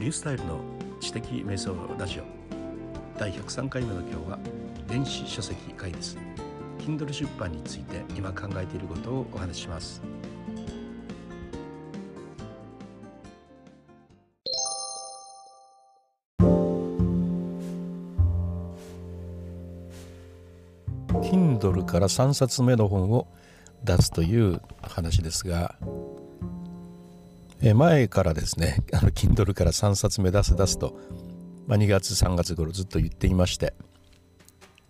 リュースタイルの知的瞑想ラジオ。第103回目の今日は電子書籍会です。Kindle 出版について今考えていることをお話しします。キンドルから3冊目の本を出すという話ですがえ前からですね あの Kindle から3冊目出す出すと、まあ、2月3月頃ずっと言っていまして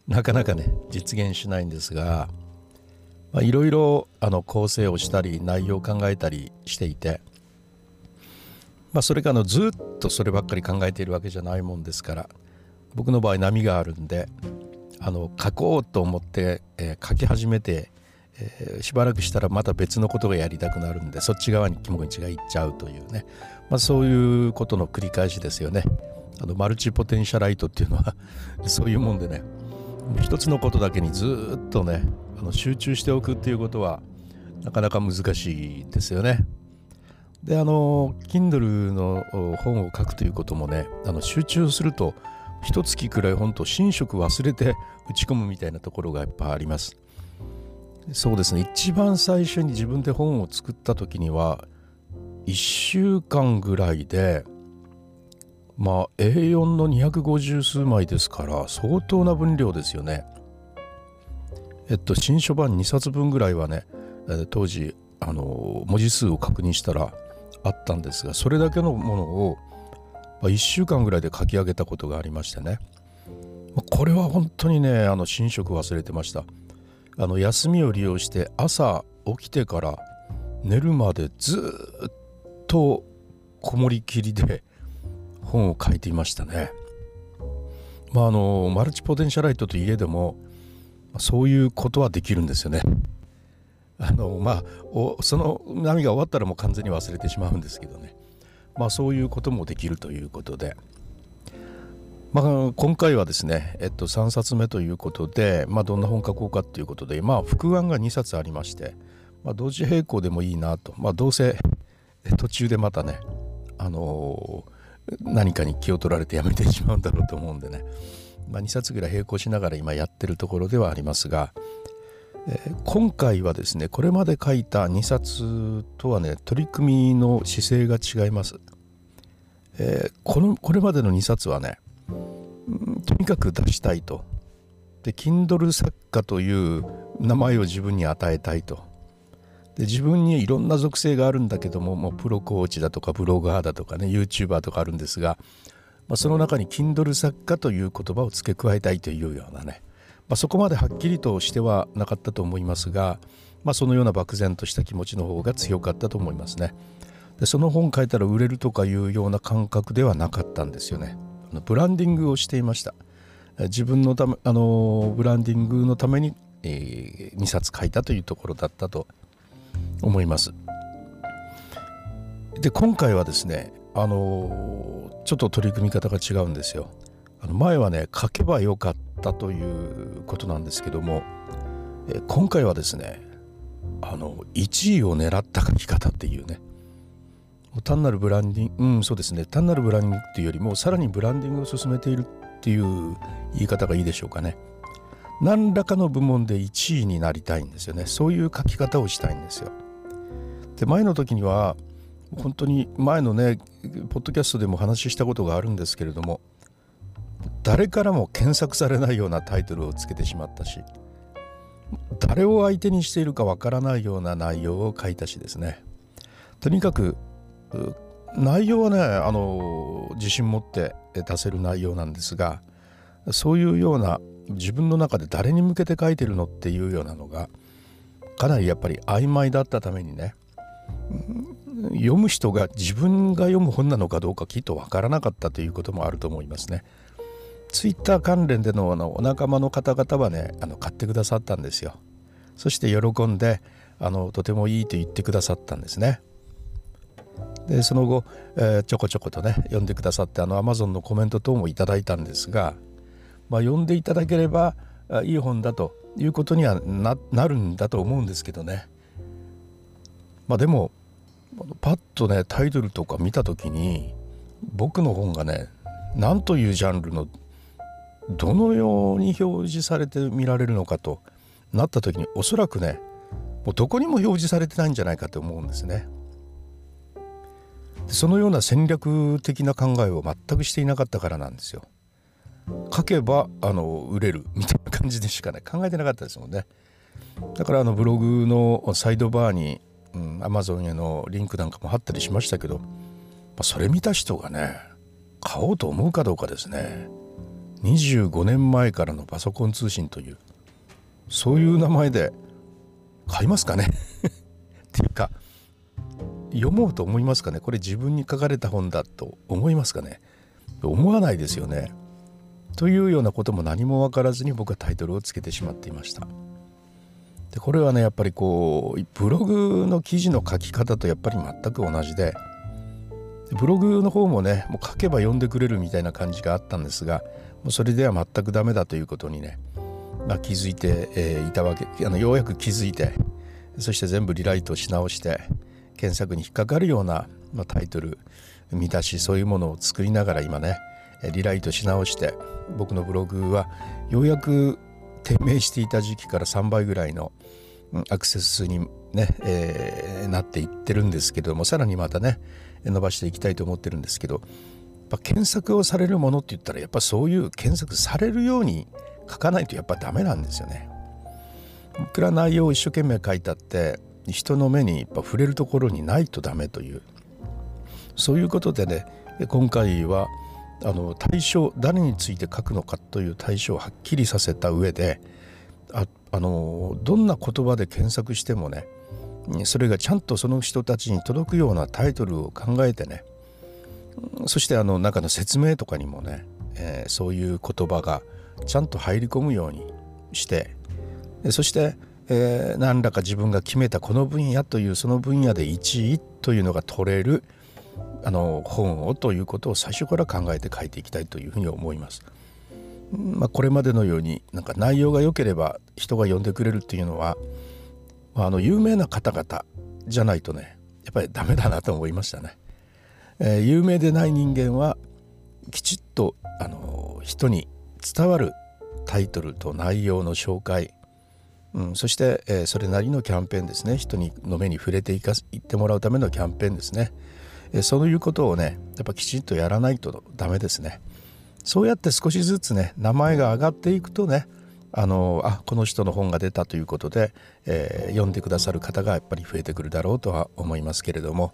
なかなかね実現しないんですがいろいろ構成をしたり内容を考えたりしていて、まあ、それからのずっとそればっかり考えているわけじゃないもんですから僕の場合波があるんであの書こうと思って、えー、書き始めてえー、しばらくしたらまた別のことがやりたくなるんでそっち側に気持ちがいっちゃうというね、まあ、そういうことの繰り返しですよね。あのマルチポテンシャライトっていうのは そういうもんでね。一つのことだけにずっとねあの集中しておくっていうことはなかなか難しいですよね。であの Kindle の本を書くということもねあの集中すると一月くらい本当寝食忘れて打ち込むみたいなところがやっぱあります。そうですね一番最初に自分で本を作った時には1週間ぐらいでまあ A4 の250数枚ですから相当な分量ですよね。えっと新書版2冊分ぐらいはね、当時あの文字数を確認したらあったんですがそれだけのものを、1週間ぐらいで書き上げたことがありましてねこれは本当にねあの寝食忘れてました。あの休みを利用して朝起きてから寝るまでずっとこもりきりで本を書いていましたね。まああのマルチポテンシャライトといえどもそういうことはできるんですよね。あのまあその波が終わったらもう完全に忘れてしまうんですけどね。まあそういうこともできるということで。まあ、今回はですね、えっと、3冊目ということで、まあ、どんな本書こうかということで、まあ、副案が2冊ありまして、まあ、同時並行でもいいなと、まあ、どうせ途中でまたね、あのー、何かに気を取られてやめてしまうんだろうと思うんでね、まあ、2冊ぐらい並行しながら今やってるところではありますが、えー、今回はですねこれまで書いた2冊とはね取り組みの姿勢が違います、えー、このこれまでの2冊はねとにかく出したいと。で Kindle 作家という名前を自分に与えたいと。で自分にいろんな属性があるんだけどももうプロコーチだとかブロガーだとかね YouTuber とかあるんですが、まあ、その中に Kindle 作家という言葉を付け加えたいというようなね、まあ、そこまではっきりとしてはなかったと思いますが、まあ、そのような漠然とした気持ちの方が強かったと思いますね。でその本書いたら売れるとかいうような感覚ではなかったんですよね。ブランディングをしていました。自分のためあのブランディングのために、えー、2冊書いたというところだったと思います。で今回はですねあのちょっと取り組み方が違うんですよ。あの前はね書けばよかったということなんですけども、え今回はですねあの1位を狙った書き方っていうね単なるブランディング、うん、そうですね、単なるブランディングっていうよりも、さらにブランディングを進めているっていう言い方がいいでしょうかね。何らかの部門で1位になりたいんですよね。そういう書き方をしたいんですよ。で、前の時には、本当に前のね、ポッドキャストでも話したことがあるんですけれども、誰からも検索されないようなタイトルをつけてしまったし、誰を相手にしているかわからないような内容を書いたしですね。とにかく内容はねあの自信持って出せる内容なんですがそういうような自分の中で誰に向けて書いてるのっていうようなのがかなりやっぱり曖昧だったためにね読む人が自分が読む本なのかどうかきっとわからなかったということもあると思いますね。ツイッター関連でのあのお仲間の方々はねあの買ってくださったんですよ。そして喜んであのとてもいいと言ってくださったんですね。でその後、えー、ちょこちょことね読んでくださってあの Amazon のコメント等もいただいたんですが、まあ、読んでいただければいい本だということにはなるんだと思うんですけどねまあでもパッとねタイトルとか見た時に僕の本がね何というジャンルのどのように表示されて見られるのかとなった時におそらくねもうどこにも表示されてないんじゃないかと思うんですね。そのような戦略的な考えを全くしていなかったからなんですよ。書けばあの売れるみたいな感じでしかね考えてなかったですもんね。だからあのブログのサイドバーに、うん、Amazon へのリンクなんかも貼ったりしましたけど、まあ、それ見た人がね買おうと思うかどうかですね25年前からのパソコン通信というそういう名前で買いますかね っていうか読もうと思いますかね？これ自分に書かれた本だと思いますかね？思わないですよね。というようなことも何も分からずに僕はタイトルをつけてしまっていました。でこれはねやっぱりこうブログの記事の書き方とやっぱり全く同じでブログの方もねもう書けば読んでくれるみたいな感じがあったんですがもうそれでは全くダメだということにね、まあ、気づいて、え、いたわけあのようやく気づいてそして全部リライトし直して検索に引っかかるような、まあ、タイトル見出しそういうものを作りながら今ねリライトし直して僕のブログはようやく低迷していた時期から3倍ぐらいのアクセス数にね、えー、なっていってるんですけどもさらにまたね伸ばしていきたいと思ってるんですけど検索をされるものって言ったらやっぱそういう検索されるように書かないとやっぱダメなんですよね。いくら内容を一生懸命書いたって人の目にやっぱ触れるところにないとダメという。そういうことでね今回はあの対象誰について書くのかという対象をはっきりさせた上でああのどんな言葉で検索してもねそれがちゃんとその人たちに届くようなタイトルを考えてねそしてあの中の説明とかにもね、えー、そういう言葉がちゃんと入り込むようにしてそして、えー、何らか自分が決めたこの分野というその分野で1位というのが取れるあの本をということを最初から考えて書いていきたいというふうに思います。まあ、これまでのようになんか内容が良ければ人が読んでくれるっていうのは、まあ、あの有名な方々じゃないとねやっぱりダメだなと思いましたね。えー、有名でない人間はきちっとあの人に伝わるタイトルと内容の紹介、うん、そして、えー、それなりのキャンペーンですね。人にの目に触れていかいってもらうためのキャンペーンですね、えー、そういうことをねやっぱきちんとやらないとダメですね。そうやって少しずつね名前が上がっていくとねあのあこの人の本が出たということで、えー、読んでくださる方がやっぱり増えてくるだろうとは思いますけれども、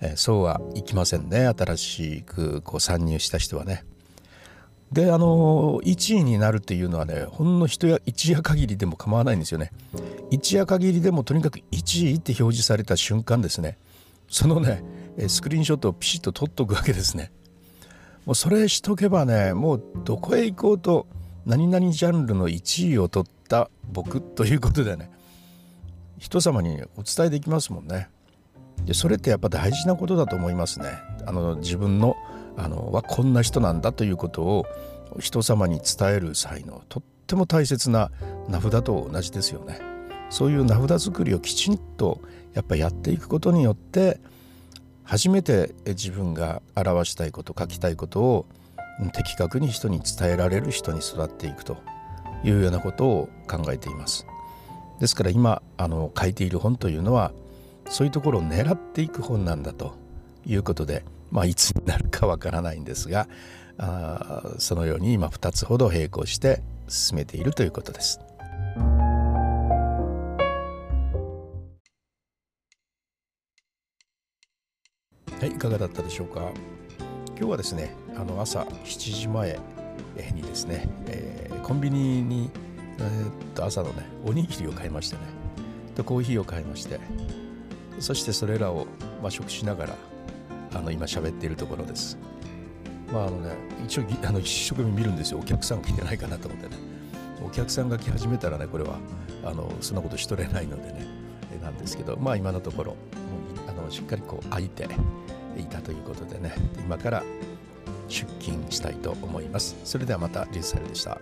え、そうはいきませんね。新しくこう参入した人はね。であの1位になるっていうのはねほんの一夜一夜限りでも構わないんですよね。一夜限りでもとにかく1位って表示された瞬間ですねそのねスクリーンショットをピシッと撮っとくわけですね。もうそれしとけばねもうどこへ行こうと何々ジャンルの1位を取った僕ということでね人様にお伝えできますもんね。でそれってやっぱ大事なことだと思いますね。あの自分のあのはこんな人なんだということを人様に伝える際のとっても大切な名札と同じですよね。そういう名札作りをきちんとやっぱやっていくことによって初めて自分が表したいこと書きたいことを的確に人に伝えられる人に育っていくというようなことを考えています。ですから今あの書いている本というのはそういうところを狙っていく本なんだということで、まあ、いつになるかわからないんですがあそのように今2つほど並行して進めているということです。はい、いかがだったでしょうか？今日はですね、あの朝7時前にですね、えー、コンビニに、えー、っと朝のね、おにぎりを買いましてね、とコーヒーを買いまして、そしてそれらを、まあ、食しながらあの今喋っているところです。まああのね、一応 あの一生懸命見るんですよお客さんが来てないかなと思ってねお客さんが来始めたらねこれはあのそんなことしとれないのでねなんですけどまあ今のところもうあのしっかりこう開いていたということでね今から出勤したいと思います。それではまたリュウサルでした。